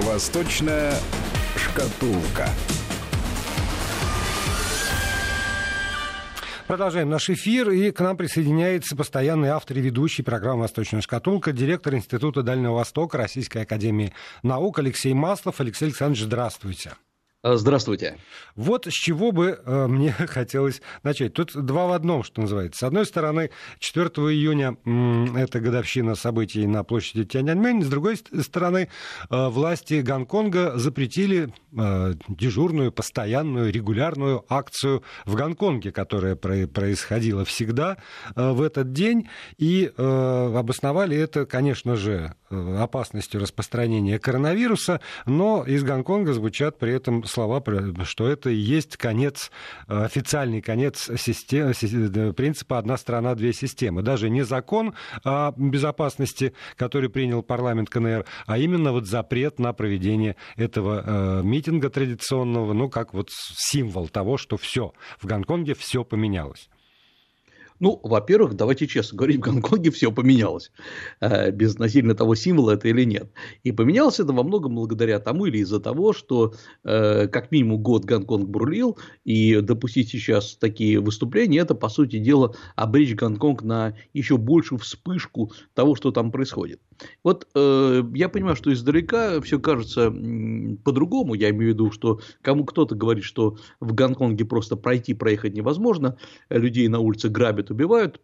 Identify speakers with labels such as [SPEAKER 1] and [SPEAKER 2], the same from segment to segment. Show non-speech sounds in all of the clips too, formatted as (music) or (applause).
[SPEAKER 1] Восточная шкатулка.
[SPEAKER 2] Продолжаем наш эфир, и к нам присоединяется постоянный автор и ведущий программы «Восточная шкатулка», директор Института Дальнего Востока Российской Академии Наук Алексей Маслов. Алексей Александрович, здравствуйте.
[SPEAKER 3] А, здравствуйте.
[SPEAKER 2] Вот с чего бы э, мне (laughs) хотелось начать. Тут два в одном, что называется. С одной стороны, 4 июня м, это годовщина событий на площади Тяньаньмэнь. С другой стороны, э, власти Гонконга запретили э, дежурную, постоянную, регулярную акцию в Гонконге, которая про- происходила всегда э, в этот день. И э, обосновали это, конечно же, э, опасностью распространения коронавируса, но из Гонконга звучат при этом слова, что это и есть конец, официальный конец системы, принципа «одна страна, две системы». Даже не закон о безопасности, который принял парламент КНР, а именно вот запрет на проведение этого э, митинга традиционного, ну, как вот символ того, что все, в Гонконге все поменялось.
[SPEAKER 3] Ну, во-первых, давайте честно говорить, в Гонконге все поменялось. Э, без насильно того, символа это или нет. И поменялось это во многом благодаря тому или из-за того, что э, как минимум год Гонконг бурлил, и допустить сейчас такие выступления, это, по сути дела, обречь Гонконг на еще большую вспышку того, что там происходит. Вот э, я понимаю, что издалека все кажется по-другому. Я имею в виду, что кому кто-то говорит, что в Гонконге просто пройти, проехать невозможно, людей на улице грабят, убивают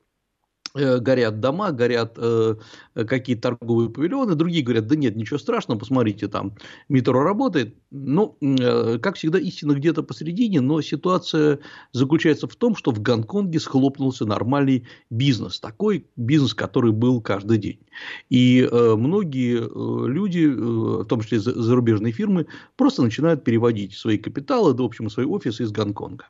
[SPEAKER 3] э, горят дома, горят э, какие-то торговые павильоны, другие говорят, да нет, ничего страшного, посмотрите, там метро работает. Ну, э, как всегда, истина где-то посередине, но ситуация заключается в том, что в Гонконге схлопнулся нормальный бизнес, такой бизнес, который был каждый день. И э, многие э, люди, э, в том числе зарубежные фирмы, просто начинают переводить свои капиталы, да, в общем, свои офисы из Гонконга.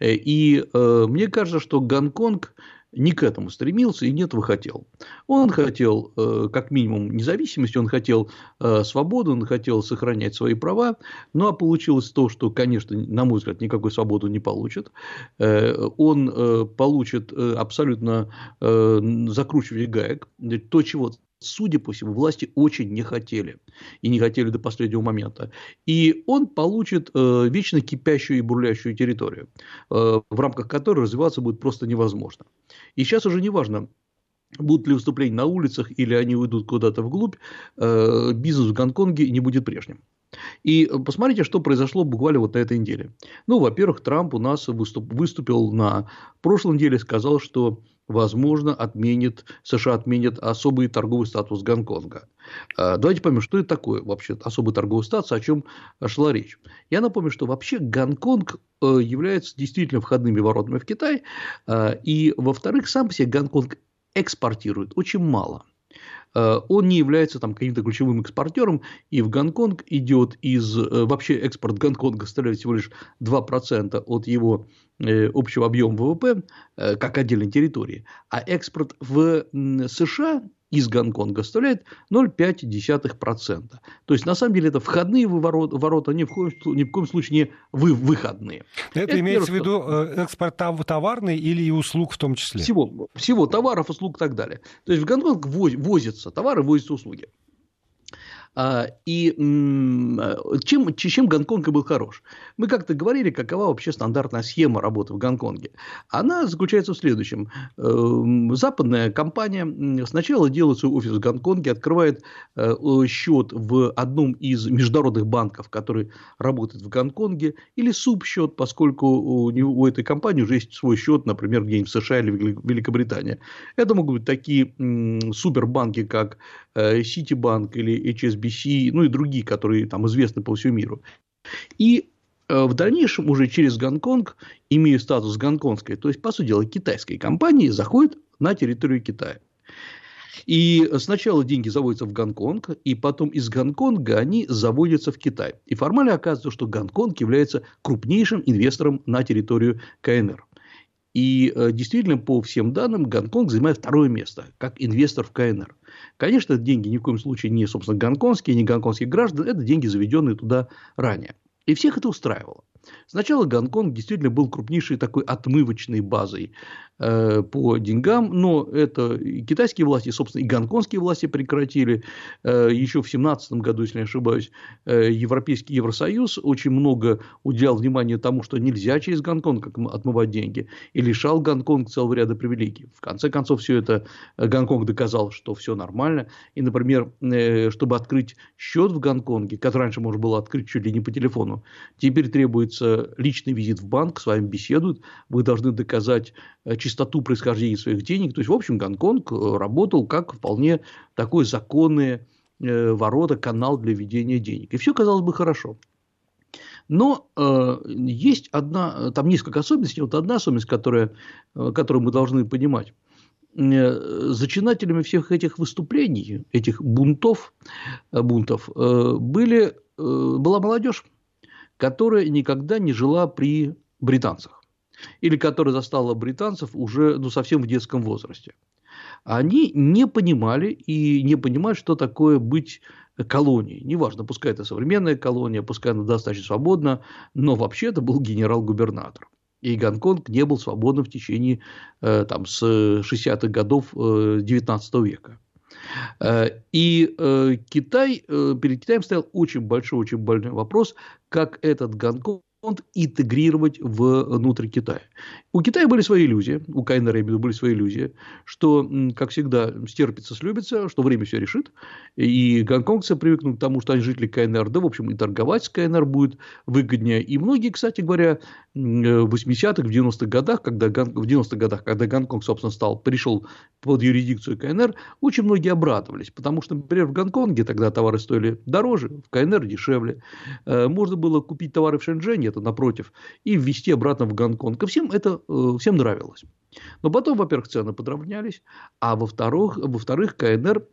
[SPEAKER 3] Э, и э, мне кажется, что Гонконг не к этому стремился и не этого хотел. Он хотел, э, как минимум, независимость, он хотел э, свободу, он хотел сохранять свои права, ну а получилось то, что, конечно, на мой взгляд, никакой свободу не получит. Э, он получит абсолютно закручивание гаек, то, чего судя по всему, власти очень не хотели. И не хотели до последнего момента. И он получит э, вечно кипящую и бурлящую территорию, э, в рамках которой развиваться будет просто невозможно. И сейчас уже не важно, будут ли выступления на улицах или они уйдут куда-то вглубь, э, бизнес в Гонконге не будет прежним. И посмотрите, что произошло буквально вот на этой неделе. Ну, во-первых, Трамп у нас выступ, выступил на прошлой неделе, сказал, что возможно, отменит, США отменит особый торговый статус Гонконга. А, давайте поймем, что это такое вообще особый торговый статус, о чем шла речь. Я напомню, что вообще Гонконг э, является действительно входными воротами в Китай, а, и, во-вторых, сам по себе Гонконг экспортирует очень мало – он не является там каким-то ключевым экспортером, и в Гонконг идет из... Э, вообще экспорт Гонконга составляет всего лишь 2% от его э, общего объема ВВП, как отдельной территории, а экспорт в США из Гонконга составляет 0,5%. То есть, на самом деле, это входные ворота, ворота ни, в коем, ни в коем случае не вы, выходные.
[SPEAKER 2] Это, это имеется в виду экспорт товарный или и услуг в том числе?
[SPEAKER 3] Всего, всего товаров, услуг и так далее. То есть, в Гонконг возятся товары, возятся услуги. А, и чем, чем Гонконг был хорош? Мы как-то говорили, какова вообще стандартная схема работы в Гонконге. Она заключается в следующем. Эм, западная компания сначала делает свой офис в Гонконге, открывает э, счет в одном из международных банков, который работает в Гонконге, или субсчет, поскольку у, него, у этой компании уже есть свой счет, например, где-нибудь в США или в Великобритании. Это могут быть такие супербанки, как Ситибанк э, или HSBC, ну и другие, которые там известны по всему миру. И э, в дальнейшем уже через Гонконг, имея статус гонконгской, то есть, по сути дела, китайской компании, заходит на территорию Китая. И сначала деньги заводятся в Гонконг, и потом из Гонконга они заводятся в Китай. И формально оказывается, что Гонконг является крупнейшим инвестором на территорию КНР. И э, действительно, по всем данным, Гонконг занимает второе место, как инвестор в КНР. Конечно, деньги ни в коем случае не, собственно, гонконгские, не гонконгских граждан, это деньги, заведенные туда ранее. И всех это устраивало. Сначала Гонконг действительно был крупнейшей такой отмывочной базой Э, по деньгам, но это и китайские власти, собственно, и гонконгские власти прекратили. Э, еще в 2017 году, если не ошибаюсь, э, Европейский Евросоюз очень много уделял внимания тому, что нельзя через Гонконг отмывать деньги, и лишал Гонконг целого ряда привилегий. В конце концов, все это Гонконг доказал, что все нормально. И, например, чтобы открыть счет в Гонконге, который раньше можно было открыть чуть ли не по телефону, теперь требуется личный визит в банк, с вами беседуют, вы должны доказать чистоту происхождения своих денег. То есть, в общем, Гонконг э, работал как вполне такой законный э, ворота, канал для ведения денег. И все казалось бы хорошо. Но э, есть одна, там несколько особенностей. Вот одна особенность, которая, э, которую мы должны понимать. Зачинателями всех этих выступлений, этих бунтов, бунтов были, была молодежь, которая никогда не жила при британцах или которая застала британцев уже ну, совсем в детском возрасте. Они не понимали и не понимают, что такое быть колонией. Неважно, пускай это современная колония, пускай она достаточно свободна, но вообще это был генерал-губернатор. И Гонконг не был свободным в течение э, там, с 60-х годов э, века. Э, и Китай, перед Китаем стоял очень большой, очень больной вопрос, как этот Гонконг интегрировать внутрь Китая. У Китая были свои иллюзии, у КНР, я были свои иллюзии, что, как всегда, стерпится, слюбится, что время все решит, и гонконгцы привыкнут к тому, что они жители КНР, да, в общем, и торговать с КНР будет выгоднее. И многие, кстати говоря, в 80-х, в 90-х годах, когда, в 90-х годах, когда Гонконг, собственно, стал, пришел под юрисдикцию КНР, очень многие обрадовались, потому что, например, в Гонконге тогда товары стоили дороже, в КНР дешевле. Э, можно было купить товары в Шэньчжэне, это напротив, и ввести обратно в Гонконг. И всем это э, всем нравилось. Но потом, во-первых, цены подравнялись, а во-вторых, во-вторых КНР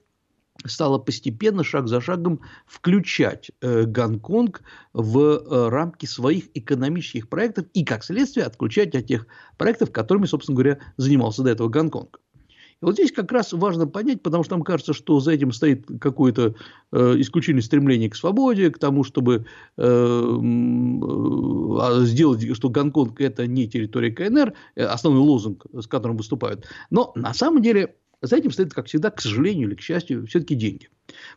[SPEAKER 3] стала постепенно, шаг за шагом, включать э, Гонконг в э, рамки своих экономических проектов и, как следствие, отключать от тех проектов, которыми, собственно говоря, занимался до этого Гонконг. Вот здесь как раз важно понять, потому что нам кажется, что за этим стоит какое-то э, исключительное стремление к свободе, к тому, чтобы э, а, сделать, что Гонконг это не территория КНР, э, основной лозунг, с которым выступают. Но на самом деле за этим стоит, как всегда, к сожалению или к счастью, все-таки деньги.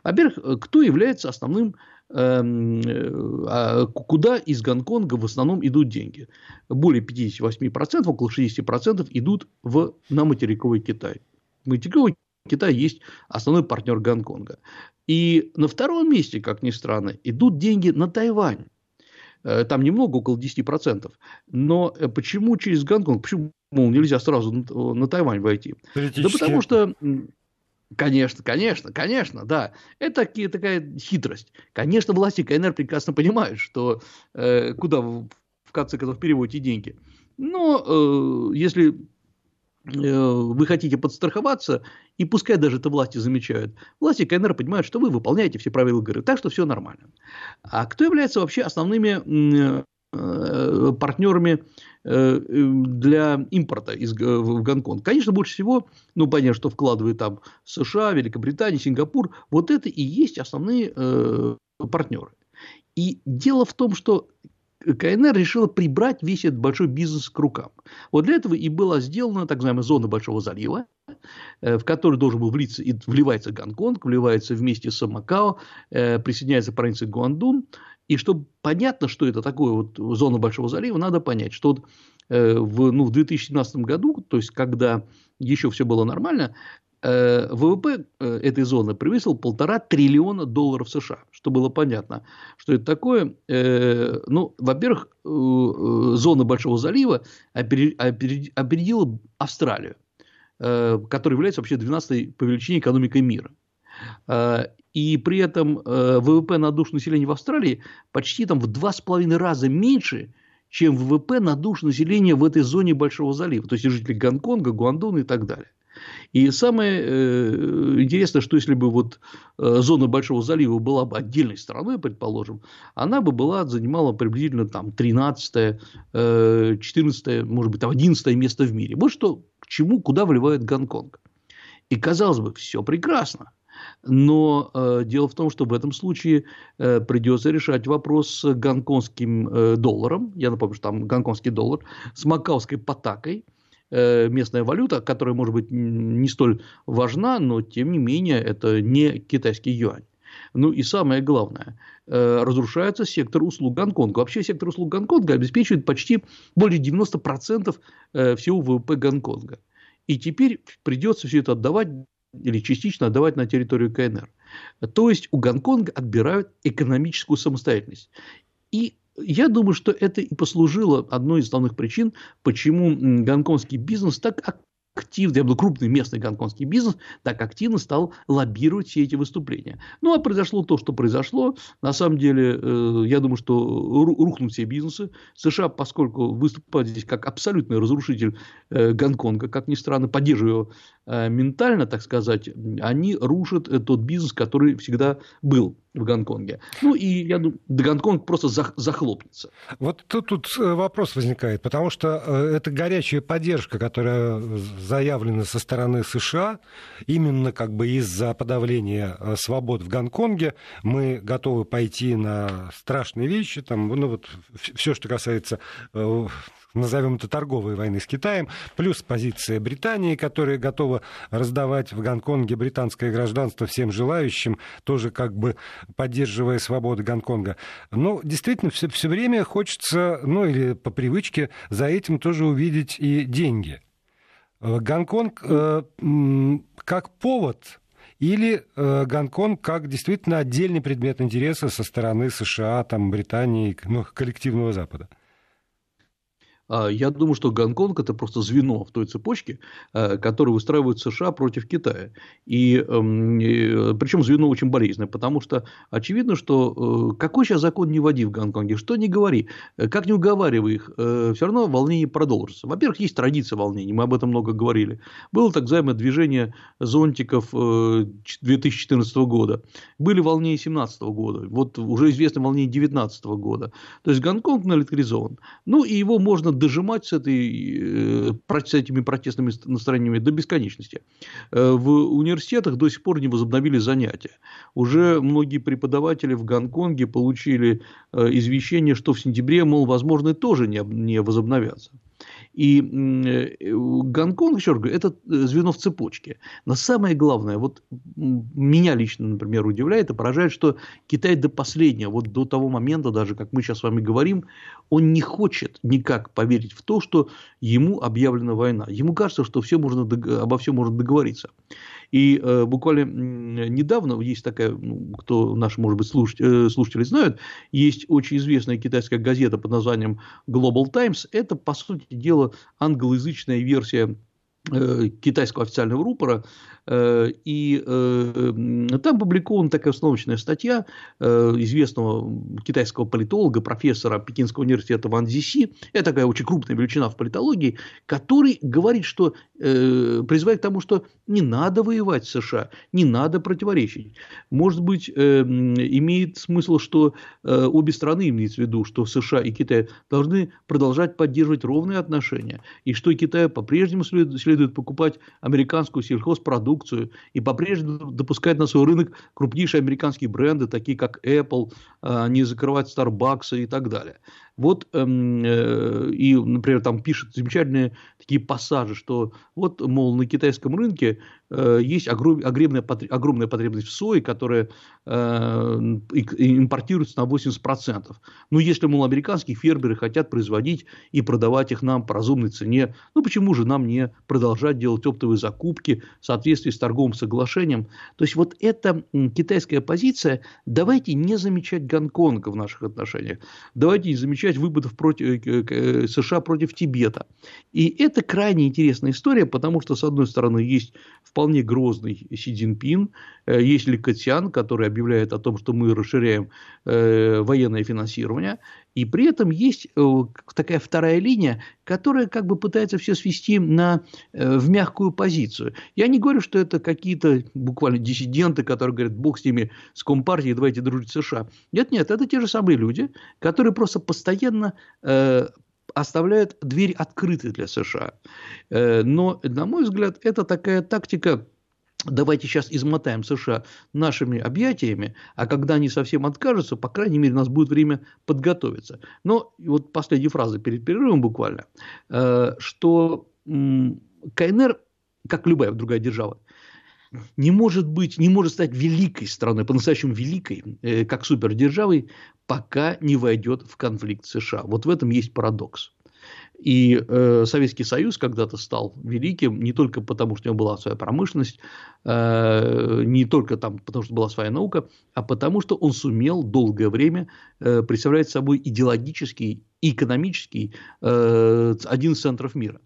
[SPEAKER 3] Во-первых, э, кто является основным эм, э, а куда из Гонконга в основном идут деньги. Более 58%, около 60% идут в, на материковый Китай материковый Китай есть основной партнер Гонконга. И на втором месте, как ни странно, идут деньги на Тайвань. Э, там немного, около 10%. Но э, почему через Гонконг? Почему мол, нельзя сразу на Тайвань войти? Да потому что Конечно, конечно, конечно, да. Это такая хитрость. Конечно, власти КНР прекрасно понимают, что э, куда вы в конце концов переводите деньги. Но э, если вы хотите подстраховаться, и пускай даже это власти замечают, власти КНР понимают, что вы выполняете все правила игры, так что все нормально. А кто является вообще основными э, партнерами э, для импорта из, в Гонконг. Конечно, больше всего, ну, понятно, что вкладывает там США, Великобритания, Сингапур, вот это и есть основные э, партнеры. И дело в том, что КНР решила прибрать весь этот большой бизнес к рукам. Вот для этого и была сделана так называемая зона Большого залива, э, в которую должен был влиться, и вливается Гонконг, вливается вместе с Макао, э, присоединяется провинция Гуандун. И чтобы понятно, что это такое вот зона Большого залива, надо понять, что вот э, в, ну, в 2017 году, то есть когда еще все было нормально, ВВП э, этой зоны превысил полтора триллиона долларов США, что было понятно, что это такое. Э, ну, во-первых, зона Большого залива опередила Австралию, которая является вообще 12-й по величине экономикой мира. И при этом ВВП на душу населения в Австралии почти там в два с половиной раза меньше, чем ВВП на душу населения в этой зоне Большого залива, то есть жители Гонконга, Гуандуна и так далее. И самое э, интересное, что если бы вот э, зона Большого залива была бы отдельной страной, предположим, она бы была, занимала приблизительно там 13 14 э, может быть, там 11 место в мире. Вот что, к чему, куда вливает Гонконг. И казалось бы, все прекрасно. Но э, дело в том, что в этом случае э, придется решать вопрос с гонконгским э, долларом. Я напомню, что там гонконгский доллар с макаоской патакой э, местная валюта, которая, может быть, не столь важна, но, тем не менее, это не китайский юань. Ну и самое главное, э, разрушается сектор услуг Гонконга. Вообще сектор услуг Гонконга обеспечивает почти более 90% э, всего ВВП Гонконга. И теперь придется все это отдавать или частично отдавать на территорию КНР. То есть у Гонконга отбирают экономическую самостоятельность. И я думаю, что это и послужило одной из основных причин, почему гонконгский бизнес так активно, я был крупный местный гонконгский бизнес, так активно стал лоббировать все эти выступления. Ну, а произошло то, что произошло. На самом деле, э, я думаю, что рухнут все бизнесы. США, поскольку выступает здесь как абсолютный разрушитель э, Гонконга, как ни странно, поддерживая его э, ментально, так сказать, они рушат тот бизнес, который всегда был в Гонконге. Ну и я думаю, Гонконг просто захлопнется.
[SPEAKER 2] Вот тут, тут вопрос возникает, потому что это горячая поддержка, которая заявлено со стороны США, именно как бы из-за подавления э, свобод в Гонконге мы готовы пойти на страшные вещи, там, ну вот все, что касается э, назовем это торговой войны с Китаем, плюс позиция Британии, которая готова раздавать в Гонконге британское гражданство всем желающим, тоже как бы поддерживая свободу Гонконга. Но действительно все, все время хочется, ну или по привычке, за этим тоже увидеть и деньги. Э, Гонконг э, как повод или э, Гонконг как действительно отдельный предмет интереса со стороны США, там, Британии, ну, коллективного Запада?
[SPEAKER 3] А, я думаю, что Гонконг – это просто звено в той цепочке, э, которое выстраивают США против Китая. И, эм, э, причем звено очень болезненное, потому что очевидно, что э, какой сейчас закон не вводи в Гонконге, что не говори, как не уговаривай их, все равно волнение продолжится. Во-первых, есть традиция волнений, мы об этом много говорили. Было так называемое движение зонтиков 2014 года, были волнения 2017 года, вот уже известны волнения 2019 года. То есть Гонконг наэлектризован. Ну и его можно дожимать с, этой, э, с этими протестными настроениями до бесконечности. Э, в университетах до сих пор не возобновили занятия. Уже многие преподаватели в Гонконге получили э, извещение, что в сентябре, мол, возможно, тоже не возобновятся. И э, Гонконг, еще раз говорю, это э, звено в цепочке. Но самое главное, вот меня лично, например, удивляет и поражает, что Китай до последнего, вот до того момента, даже как мы сейчас с вами говорим, он не хочет никак поверить в то, что ему объявлена война. Ему кажется, что все можно, обо всем можно договориться. И э, буквально недавно есть такая, ну, кто наши, может быть, слушать, э, слушатели знают, есть очень известная китайская газета под названием Global Times. Это, по сути дела, англоязычная версия китайского официального рупора, Э, и э, там публикована такая установочная статья э, известного китайского политолога, профессора Пекинского университета Ван Зиси, это такая очень крупная величина в политологии, который говорит, что призывает к тому, что не надо воевать с США, не надо противоречить. Может быть, имеет смысл, что обе страны, имеется в виду, что США и Китай должны продолжать поддерживать ровные отношения, и что Китаю по-прежнему следует покупать американскую сельхозпродукцию, продукцию и по-прежнему допускать на свой рынок крупнейшие американские бренды, такие как Apple, а, не закрывать Starbucks и так далее. Вот, эм, э, и, например, там пишут замечательные такие пассажи, что вот, мол, на китайском рынке э, есть огромная, огромная потребность в сое, которая э, импортируется на 80%. Ну, если, мол, американские фермеры хотят производить и продавать их нам по разумной цене, ну, почему же нам не продолжать делать оптовые закупки в соответствии с торговым соглашением? То есть, вот эта китайская позиция, давайте не замечать Гонконга в наших отношениях, давайте не замечать часть выпадов против, э, э, США против Тибета. И это крайне интересная история, потому что, с одной стороны, есть вполне грозный Си Цзиньпин, э, есть Ли Катьян, который объявляет о том, что мы расширяем военное финансирование, и при этом есть такая вторая линия, которая как бы пытается все свести на, в мягкую позицию. Я не говорю, что это какие-то буквально диссиденты, которые говорят, бог с ними, с Компартией, давайте дружить с США. Нет, нет, это те же самые люди, которые просто постоянно постоянно э, оставляют дверь открытой для США. Э, но, на мой взгляд, это такая тактика давайте сейчас измотаем США нашими объятиями, а когда они совсем откажутся, по крайней мере, у нас будет время подготовиться. Но вот последняя фраза перед перерывом буквально, э, что КНР, как любая другая держава, не может быть, не может стать великой страной, по-настоящему великой, э, как супердержавой, пока не войдет в конфликт США. Вот в этом есть парадокс. И э, Советский Союз когда-то стал великим не только потому, что у него была своя промышленность, э, не только там, потому что была своя наука, а потому что он сумел долгое время э, представлять собой идеологический и экономический э, один из центров мира.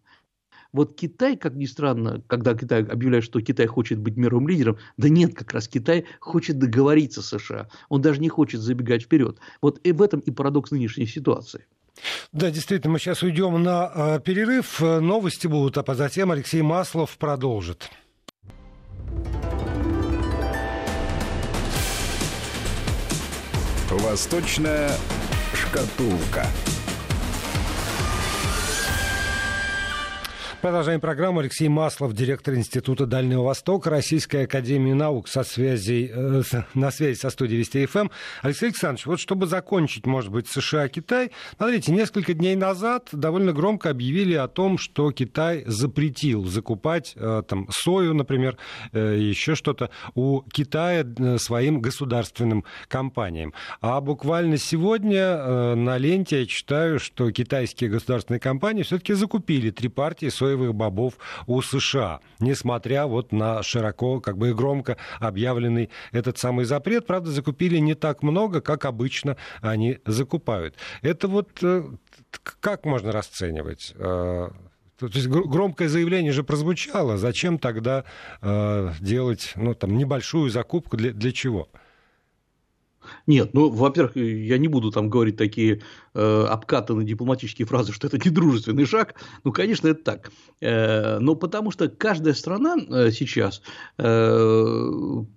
[SPEAKER 3] Вот Китай, как ни странно, когда Китай объявляет, что Китай хочет быть мировым лидером, да нет, как раз Китай хочет договориться с США. Он даже не хочет забегать вперед. Вот и в этом и парадокс нынешней ситуации.
[SPEAKER 2] Да, действительно, мы сейчас уйдем на э, перерыв. Новости будут, а затем Алексей Маслов продолжит.
[SPEAKER 1] Восточная шкатулка.
[SPEAKER 2] Продолжаем программу. Алексей Маслов, директор Института Дальнего Востока, Российской Академии Наук со связи, э, на связи со студией Вести ФМ. Алексей Александрович, вот чтобы закончить, может быть, США-Китай, смотрите, несколько дней назад довольно громко объявили о том, что Китай запретил закупать э, там сою, например, э, еще что-то у Китая э, своим государственным компаниям. А буквально сегодня э, на ленте я читаю, что китайские государственные компании все-таки закупили три партии сои соевых бобов у США, несмотря вот на широко, как бы и громко объявленный этот самый запрет. Правда, закупили не так много, как обычно они закупают. Это вот э, как можно расценивать? Э, то есть громкое заявление же прозвучало. Зачем тогда э, делать ну, там, небольшую закупку? Для, для чего?
[SPEAKER 3] Нет, ну, во-первых, я не буду там говорить такие э, обкатанные дипломатические фразы, что это недружественный шаг. Ну, конечно, это так. Э, но потому что каждая страна э, сейчас э,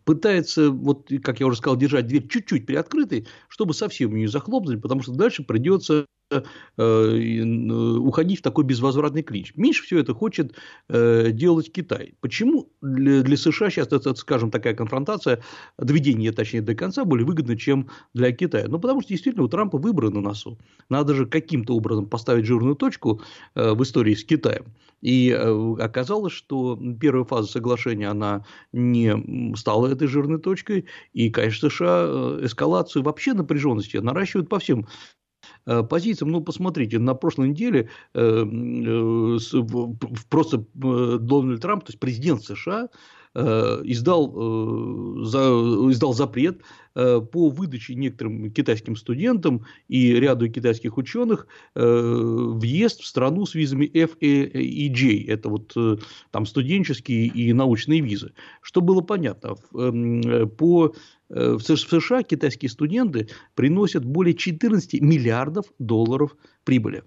[SPEAKER 3] пытается, вот, как я уже сказал, держать дверь чуть-чуть приоткрытой, чтобы совсем ее не захлопнуть, потому что дальше придется уходить в такой безвозвратный клинч. Меньше всего это хочет э, делать Китай. Почему для, США сейчас, это, скажем, такая конфронтация, доведение, точнее, до конца более выгодно, чем для Китая? Ну, потому что действительно у Трампа выборы на носу. Надо же каким-то образом поставить жирную точку в истории с Китаем. И оказалось, что первая фаза соглашения, она не стала этой жирной точкой. И, конечно, США эскалацию вообще напряженности наращивают по всем Э, позициям. Ну, посмотрите, на прошлой неделе э, э, просто Дональд Трамп, то есть президент США, издал, издал запрет по выдаче некоторым китайским студентам и ряду китайских ученых въезд в страну с визами FEJ. Это вот там студенческие и научные визы. Что было понятно? По Э, в США китайские студенты приносят более 14 миллиардов долларов прибыли.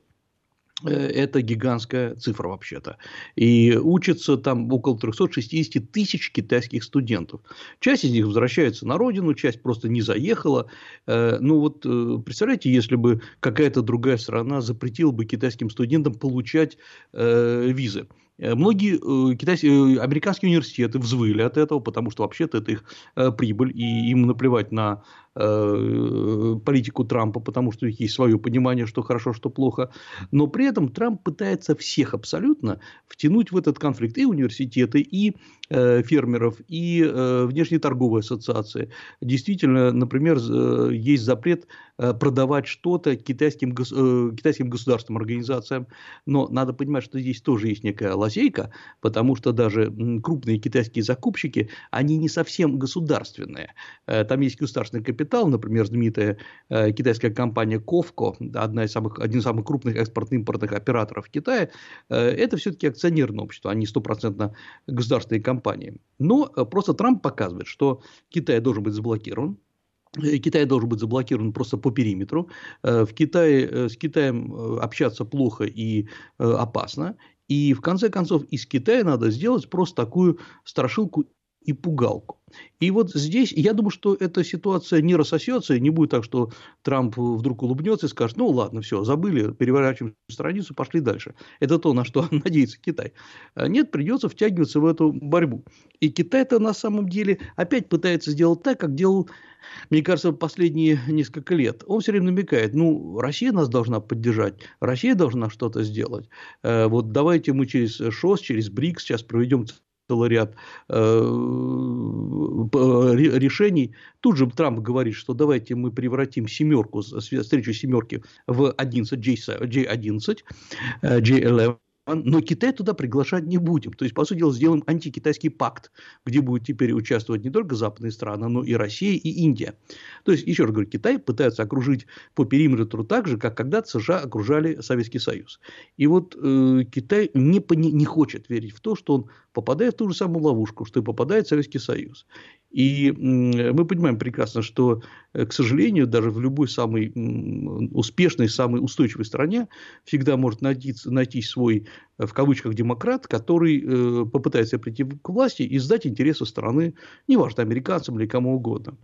[SPEAKER 3] Э, это гигантская цифра вообще-то. И учатся там около 360 тысяч китайских студентов. Часть из них возвращается на родину, часть просто не заехала. Э, ну вот представляете, если бы какая-то другая страна запретила бы китайским студентам получать визы. Э, многие э, китайские, э, американские университеты взвыли от этого, потому что вообще-то это их прибыль, и им наплевать на политику Трампа, потому что у них есть свое понимание, что хорошо, что плохо. Но при этом Трамп пытается всех абсолютно втянуть в этот конфликт. И университеты, и фермеров, и э, внешнеторговые ассоциации. Действительно, например, есть запрет продавать что-то китайским, китайским государственным организациям. Но надо понимать, что здесь тоже есть некая лазейка, потому что даже крупные китайские закупщики, они не совсем государственные. Там есть государственный капитал, например, знаменитая э, китайская компания Ковко, одна из самых, один из самых крупных экспортно-импортных операторов Китая, э, это все-таки акционерное общество, а не стопроцентно государственные компании. Но э, просто Трамп показывает, что Китай должен быть заблокирован, Китай должен быть заблокирован просто по периметру. В Китае, с Китаем общаться плохо и опасно. И в конце концов из Китая надо сделать просто такую страшилку и пугалку. И вот здесь, я думаю, что эта ситуация не рассосется, и не будет так, что Трамп вдруг улыбнется и скажет, ну ладно, все, забыли, переворачиваем страницу, пошли дальше. Это то, на что (laughs) надеется Китай. А нет, придется втягиваться в эту борьбу. И Китай-то на самом деле опять пытается сделать так, как делал мне кажется, последние несколько лет, он все время намекает, ну, Россия нас должна поддержать, Россия должна что-то сделать. Э, вот давайте мы через ШОС, через БРИКС сейчас проведем целый ряд э, решений. Тут же Трамп говорит, что давайте мы превратим семерку, встречу семерки в 11, J11, J11, но Китай туда приглашать не будем. То есть, по сути дела, сделаем антикитайский пакт, где будут теперь участвовать не только западные страны, но и Россия, и Индия. То есть, еще раз говорю, Китай пытается окружить по периметру так же, как когда-то США окружали Советский Союз. И вот э, Китай не, не хочет верить в то, что он попадает в ту же самую ловушку, что и попадает Советский Союз. И мы понимаем прекрасно, что, э, к сожалению, даже в любой самой успешной, самой устойчивой стране всегда может найти, найти свой, э, в кавычках, демократ, который э, попытается прийти к власти и сдать интересы страны, неважно, американцам или кому угодно.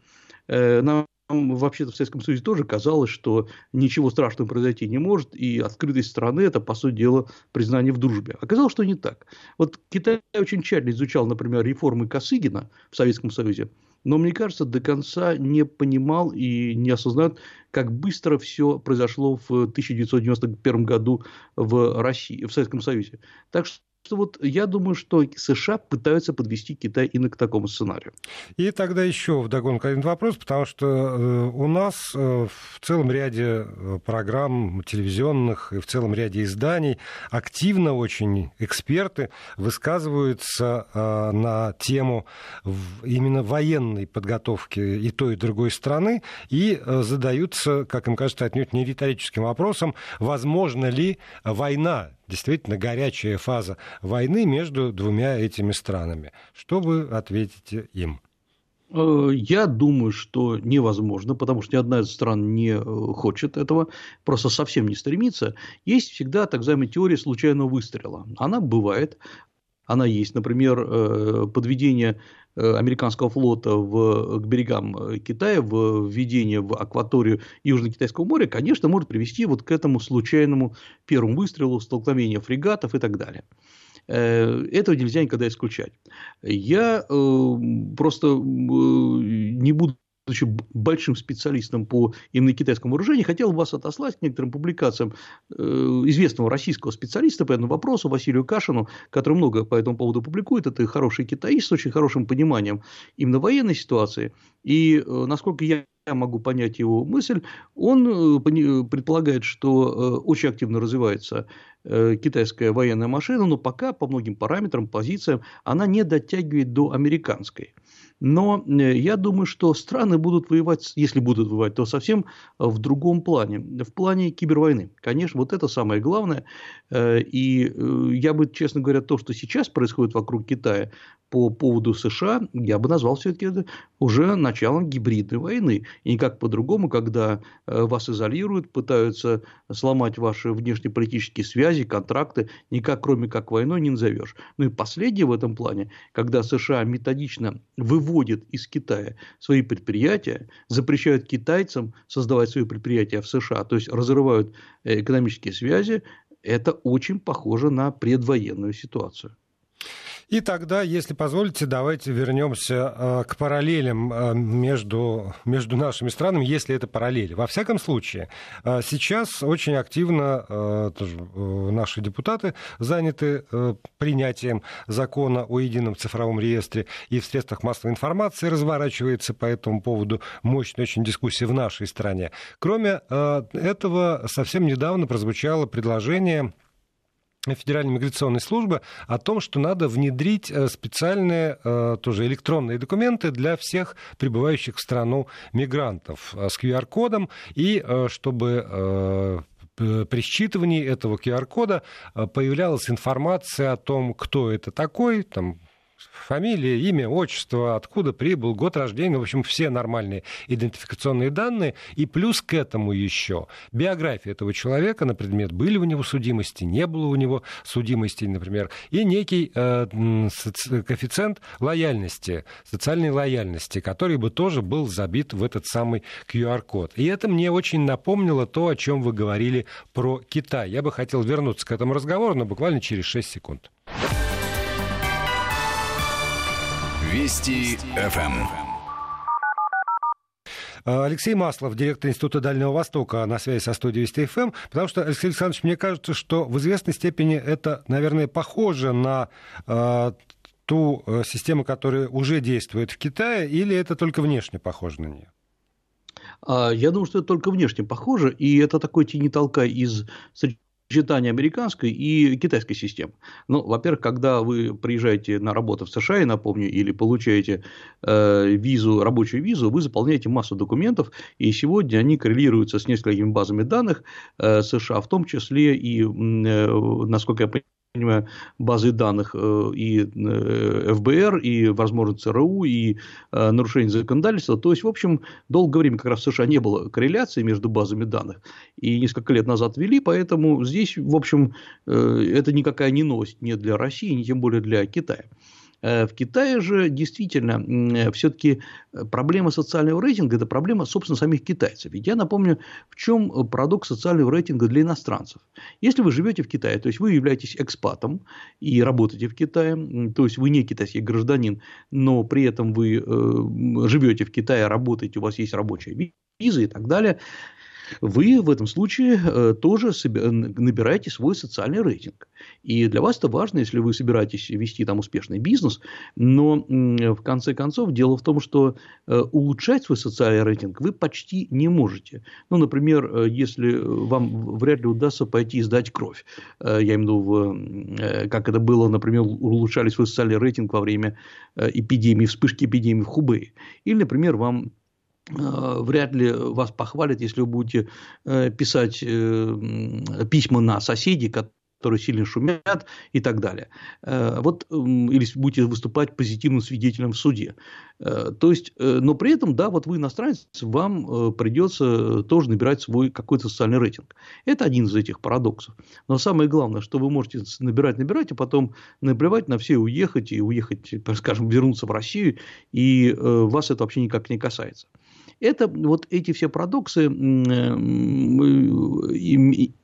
[SPEAKER 3] Нам вообще-то в Советском Союзе тоже казалось, что ничего страшного произойти не может, и открытость страны – это, по сути дела, признание в дружбе. Оказалось, что не так. Вот Китай очень тщательно изучал, например, реформы Косыгина в Советском Союзе, но, мне кажется, до конца не понимал и не осознает, как быстро все произошло в 1991 году в России, в Советском Союзе. Так что что вот я думаю, что США пытаются подвести Китай именно к такому сценарию.
[SPEAKER 2] И тогда еще вдогонку один вопрос, потому что э, у нас э, в целом ряде э, программ телевизионных и в целом ряде изданий активно очень эксперты высказываются на тему именно военной подготовки и той, и другой страны и задаются, как им кажется, отнюдь не риторическим вопросом, возможно ли война действительно горячая фаза войны между двумя этими странами. Что вы ответите им?
[SPEAKER 3] Э, я думаю, что невозможно, потому что ни одна из стран не э, хочет этого, просто совсем не стремится. Есть всегда так называемая теория случайного выстрела. Она бывает, она есть. Например, э, подведение американского флота в, к берегам э, Китая, в введение в акваторию Южно-Китайского моря, конечно, может привести вот к этому случайному первому выстрелу, столкновению фрегатов и так далее. Э, этого нельзя никогда исключать. Я просто не буду будучи большим специалистом по именно китайскому вооружению, хотел вас отослать к некоторым публикациям э, известного российского специалиста по этому вопросу, Василию Кашину, который много по этому поводу публикует. Это хороший китаист с очень хорошим пониманием именно военной ситуации. И, э, насколько я могу понять его мысль, он э, предполагает, что очень активно развивается китайская военная машина, но пока по многим параметрам, позициям она не дотягивает до американской. Но э, я думаю, что страны будут воевать, если будут воевать, то совсем в другом плане. В плане кибервойны. Конечно, вот это самое главное. Э, и э, я бы, честно говоря, то, что сейчас происходит вокруг Китая, по поводу США, я бы назвал все-таки это уже началом гибридной войны. И никак по-другому, когда э, вас изолируют, пытаются сломать ваши внешнеполитические связи, контракты, никак кроме как войной не назовешь. Ну и последнее в этом плане, когда США методично выводят из Китая свои предприятия, запрещают китайцам создавать свои предприятия в США, то есть разрывают э, экономические связи, это очень похоже на предвоенную ситуацию.
[SPEAKER 2] И тогда, если позволите, давайте вернемся э, к параллелям э, между, между нашими странами, если это параллели. Во всяком случае, э, сейчас очень активно наши депутаты заняты принятием закона о едином цифровом реестре и в средствах массовой информации разворачивается по этому поводу мощная очень дискуссия в нашей стране. Кроме этого, совсем недавно прозвучало предложение Федеральной миграционной службы о том, что надо внедрить э, специальные э, тоже электронные документы для всех прибывающих в страну мигрантов э, с QR-кодом, и чтобы при считывании этого QR-кода появлялась информация о том, кто это такой, там, фамилия, имя, отчество, откуда прибыл, год рождения, в общем, все нормальные идентификационные данные. И плюс к этому еще биография этого человека на предмет, были у него судимости, не было у него судимости, например, и некий э, коэффициент лояльности, социальной лояльности, который бы тоже был забит в этот самый QR-код. И это мне очень напомнило то, о чем вы говорили про Китай. Я бы хотел вернуться к этому разговору, но буквально через 6 секунд.
[SPEAKER 1] Вести ФМ.
[SPEAKER 2] Алексей Маслов, директор Института Дальнего Востока, на связи со студией Вести ФМ, потому что, Алексей Александрович, мне кажется, что в известной степени это, наверное, похоже на э, ту э, систему, которая уже действует в Китае, или это только внешне похоже на нее?
[SPEAKER 3] А, я думаю, что это только внешне похоже, и это такой тени-толкай из сочетание американской и китайской систем. Ну, во-первых, когда вы приезжаете на работу в США, я напомню, или получаете э, визу, рабочую визу, вы заполняете массу документов, и сегодня они коррелируются с несколькими базами данных э, США, в том числе и, э, насколько я понимаю, понимаю, базы данных э, и э, ФБР, и, возможно, ЦРУ, и э, нарушение законодательства. То есть, в общем, долгое время как раз в США не было корреляции между базами данных, и несколько лет назад ввели, поэтому здесь, в общем, это никакая не новость не для России, не тем более для Китая. Э, в Китае же действительно э, все-таки проблема социального рейтинга – это проблема, собственно, самих китайцев. Ведь я напомню, в чем парадокс социального рейтинга для иностранцев. Если вы живете в Китае, то есть вы являетесь экспатом и работаете в Китае, то есть вы не китайский гражданин, но при этом вы э, живете в Китае, работаете, у вас есть рабочая виза и так далее, вы в этом случае э, тоже набираете свой социальный рейтинг. И для вас это важно, если вы собираетесь вести там успешный бизнес, но в конце концов дело в том, что э, улучшать свой социальный рейтинг вы почти не можете. Ну, например, э, если вам вряд ли удастся пойти и сдать кровь, я имею в виду, как это было, например, улучшали свой социальный рейтинг во время эпидемии, вспышки эпидемии в Хубее. Или, например, вам вряд ли вас похвалят, если вы будете э, писать э, письма на соседей, которые сильно шумят и так далее. Вот, или будете выступать позитивным свидетелем в суде. То есть, но при этом, да, вот вы иностранец, вам придется тоже набирать свой какой-то социальный рейтинг. Это один из этих парадоксов. Но самое главное, что вы можете набирать, набирать, а потом наплевать на все, уехать и уехать, (laughs) скажем, вернуться в Россию, и вас это вообще никак не касается. Это вот эти все парадоксы э,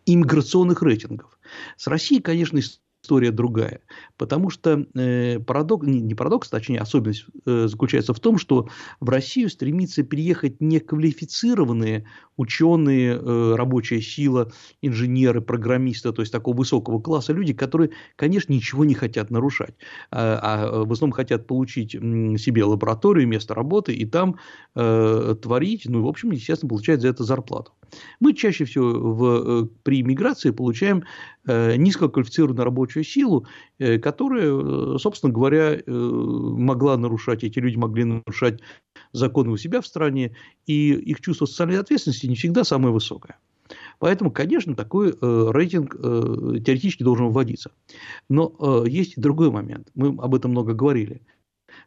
[SPEAKER 3] иммиграционных рейтингов. С Россией, конечно, история другая. Потому что э, парадокс, не, не парадокс, точнее, особенность э, заключается в том, что в Россию стремится переехать неквалифицированные ученые, э, рабочая сила, инженеры, программисты, то есть такого высокого класса люди, которые, конечно, ничего не хотят нарушать, а, а в основном хотят получить себе лабораторию, место работы и там э, творить, ну, в общем, естественно, получать за это зарплату. Мы чаще всего в, э, при миграции получаем э, низкоквалифицированную рабочую силу, э, которая, собственно говоря, могла нарушать, эти люди могли нарушать законы у себя в стране, и их чувство социальной ответственности не всегда самое высокое. Поэтому, конечно, такой рейтинг теоретически должен вводиться. Но есть и другой момент. Мы об этом много говорили.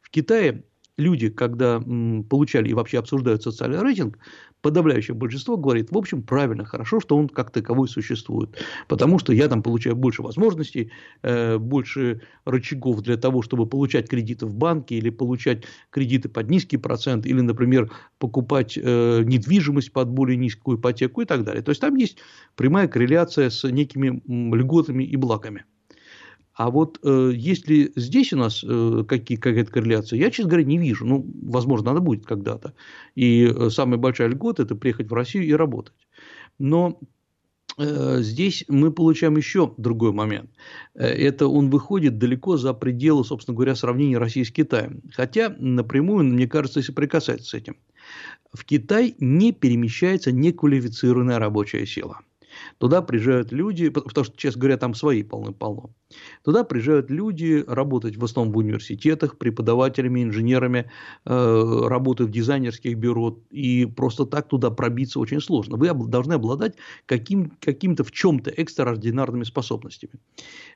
[SPEAKER 3] В Китае люди, когда получали и вообще обсуждают социальный рейтинг, подавляющее большинство говорит, в общем, правильно, хорошо, что он как таковой существует. Потому что я там получаю больше возможностей, э, больше рычагов для того, чтобы получать кредиты в банке или получать кредиты под низкий процент, или, например, покупать э, недвижимость под более низкую ипотеку и так далее. То есть там есть прямая корреляция с некими льготами и благами. А вот э, есть ли здесь у нас э, какие, какая-то корреляция, я, честно говоря, не вижу. Ну, возможно, надо будет когда-то. И э, самая большая льгота – это приехать в Россию и работать. Но э, здесь мы получаем еще другой момент. Э, это он выходит далеко за пределы, собственно говоря, сравнения России с Китаем. Хотя напрямую, мне кажется, если прикасаться с этим. В Китай не перемещается неквалифицированная рабочая сила – Туда приезжают люди, потому что, честно говоря, там свои полны-полно. Туда приезжают люди работать в основном в университетах, преподавателями, инженерами, э, работают в дизайнерских бюро, и просто так туда пробиться очень сложно. Вы должны обладать каким, каким-то в чем-то экстраординарными способностями.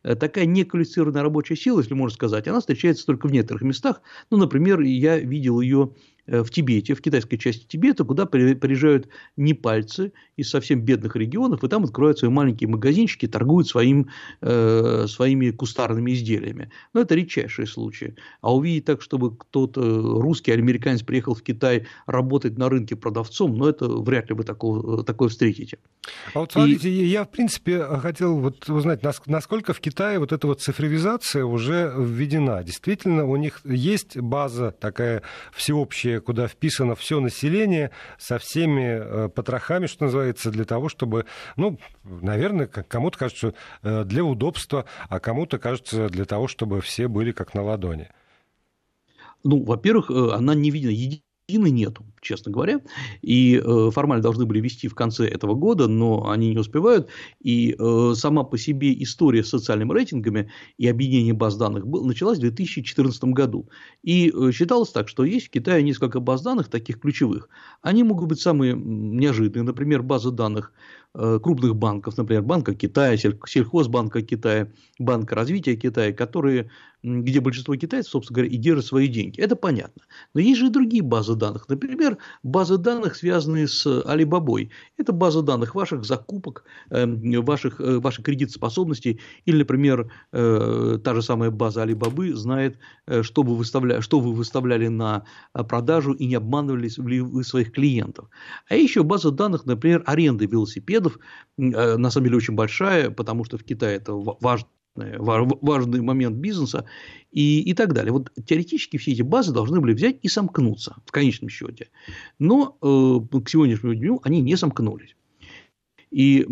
[SPEAKER 3] Э, такая неквалифицированная рабочая сила, если можно сказать, она встречается только в некоторых местах. Ну, например, я видел ее в Тибете, в китайской части Тибета, куда приезжают непальцы из совсем бедных регионов, и там открывают свои маленькие магазинчики, торгуют своим, э, своими кустарными изделиями. Но это редчайшие случаи. А увидеть так, чтобы кто-то, русский или американец, приехал в Китай работать на рынке продавцом, ну, это вряд ли вы такого, такое встретите.
[SPEAKER 2] А вот смотрите, и... я, в принципе, хотел вот узнать, насколько в Китае вот эта вот цифровизация уже введена. Действительно, у них есть база такая всеобщая куда вписано все население со всеми э, потрохами, что называется, для того, чтобы, ну, наверное, кому-то кажется, э, для удобства, а кому-то кажется для того, чтобы все были как на ладони.
[SPEAKER 3] Ну, во-первых, э, она не видна единой нету, честно говоря. И э, формально должны были вести в конце этого года, но они не успевают. И э, сама по себе история с социальными рейтингами и объединение баз данных был, началась в 2014 году. И э, считалось так, что есть в Китае несколько баз данных таких ключевых. Они могут быть самые неожиданные, например, базы данных крупных банков, например, Банка Китая, Сельхозбанка Китая, Банка развития Китая, которые, где большинство китайцев, собственно говоря, и держат свои деньги. Это понятно. Но есть же и другие базы данных. Например, базы данных, связанные с Алибабой. Это база данных ваших закупок, эм, ваших, э, ваших кредитоспособностей. Или, например, э, та же самая база Алибабы знает, что вы, выставляли, что вы выставляли на продажу и не обманывали ли вы своих клиентов. А еще база данных, например, аренды велосипедов, доходов, э, на самом деле очень большая, потому что в Китае это важно важный момент бизнеса и, и так далее. Вот теоретически все эти базы должны были взять и сомкнуться в конечном счете. Но э, к сегодняшнему дню они не сомкнулись. И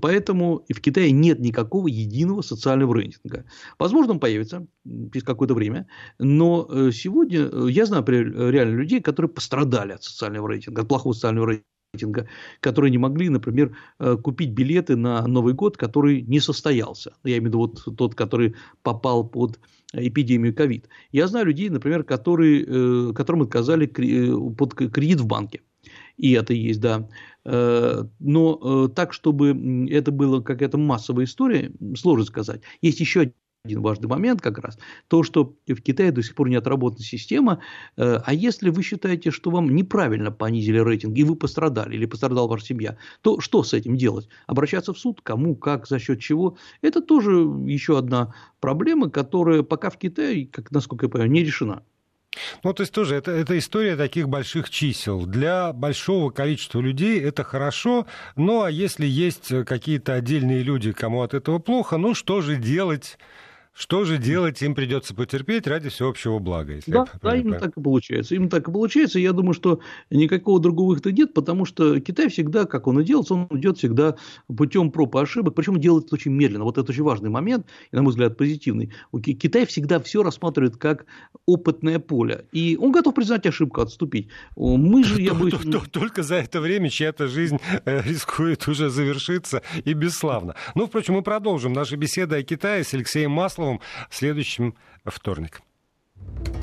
[SPEAKER 3] поэтому в Китае нет никакого единого социального рейтинга. Возможно, он появится через какое-то время, но э, сегодня э, я знаю реально людей, которые пострадали от социального рейтинга, от плохого социального рейтинга рейтинга, которые не могли, например, э, купить билеты на Новый год, который не состоялся. Я имею в виду вот тот, который попал под эпидемию ковид. Я знаю людей, например, которые, э, которым отказали э, под кредит в банке. И это есть, да. Но так, чтобы это была какая-то массовая история, сложно сказать. Есть еще один важный момент как раз, то, что в Китае до сих пор не отработана система, э, а если вы считаете, что вам неправильно понизили рейтинг, и вы пострадали, или пострадала ваша семья, то что с этим делать? Обращаться в суд? Кому, как, за счет чего? Это тоже еще одна проблема, которая пока в Китае, как, насколько я понимаю, не решена.
[SPEAKER 2] Ну, то есть тоже это, это история таких больших чисел. Для большого количества людей это хорошо, ну а если есть какие-то отдельные люди, кому от этого плохо, ну что же делать? Что же делать? Им придется потерпеть ради всеобщего блага.
[SPEAKER 3] Если да, да, именно так и получается. Именно так и получается. Я думаю, что никакого другого выхода нет, потому что Китай всегда, как он и делает, он идет всегда путем проб и ошибок, причем делает это очень медленно. Вот это очень важный момент, и, на мой взгляд, позитивный. Китай всегда все рассматривает как опытное поле, и он готов признать ошибку, отступить. Мы же, я
[SPEAKER 2] боюсь... Только за это время чья-то жизнь э, рискует уже завершиться и бесславно. Ну, впрочем, мы продолжим наши беседы о Китае с Алексеем Масловым Павловым в следующем вторник.